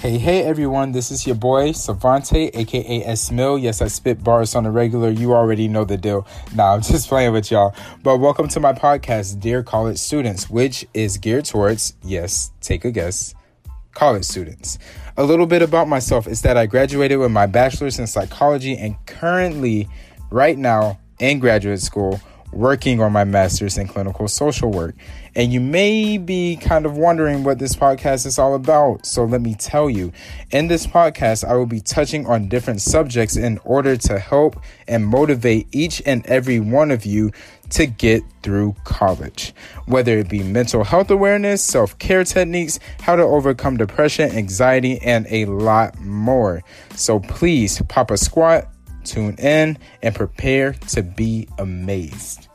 Hey, hey everyone, this is your boy Savante, aka S Mill. Yes, I spit bars on a regular. You already know the deal. Nah, I'm just playing with y'all. But welcome to my podcast, Dear College Students, which is geared towards, yes, take a guess, college students. A little bit about myself is that I graduated with my bachelor's in psychology and currently, right now, in graduate school working on my master's in clinical social work. And you may be kind of wondering what this podcast is all about. So let me tell you. In this podcast, I will be touching on different subjects in order to help and motivate each and every one of you to get through college. Whether it be mental health awareness, self care techniques, how to overcome depression, anxiety, and a lot more. So please pop a squat tune in, and prepare to be amazed.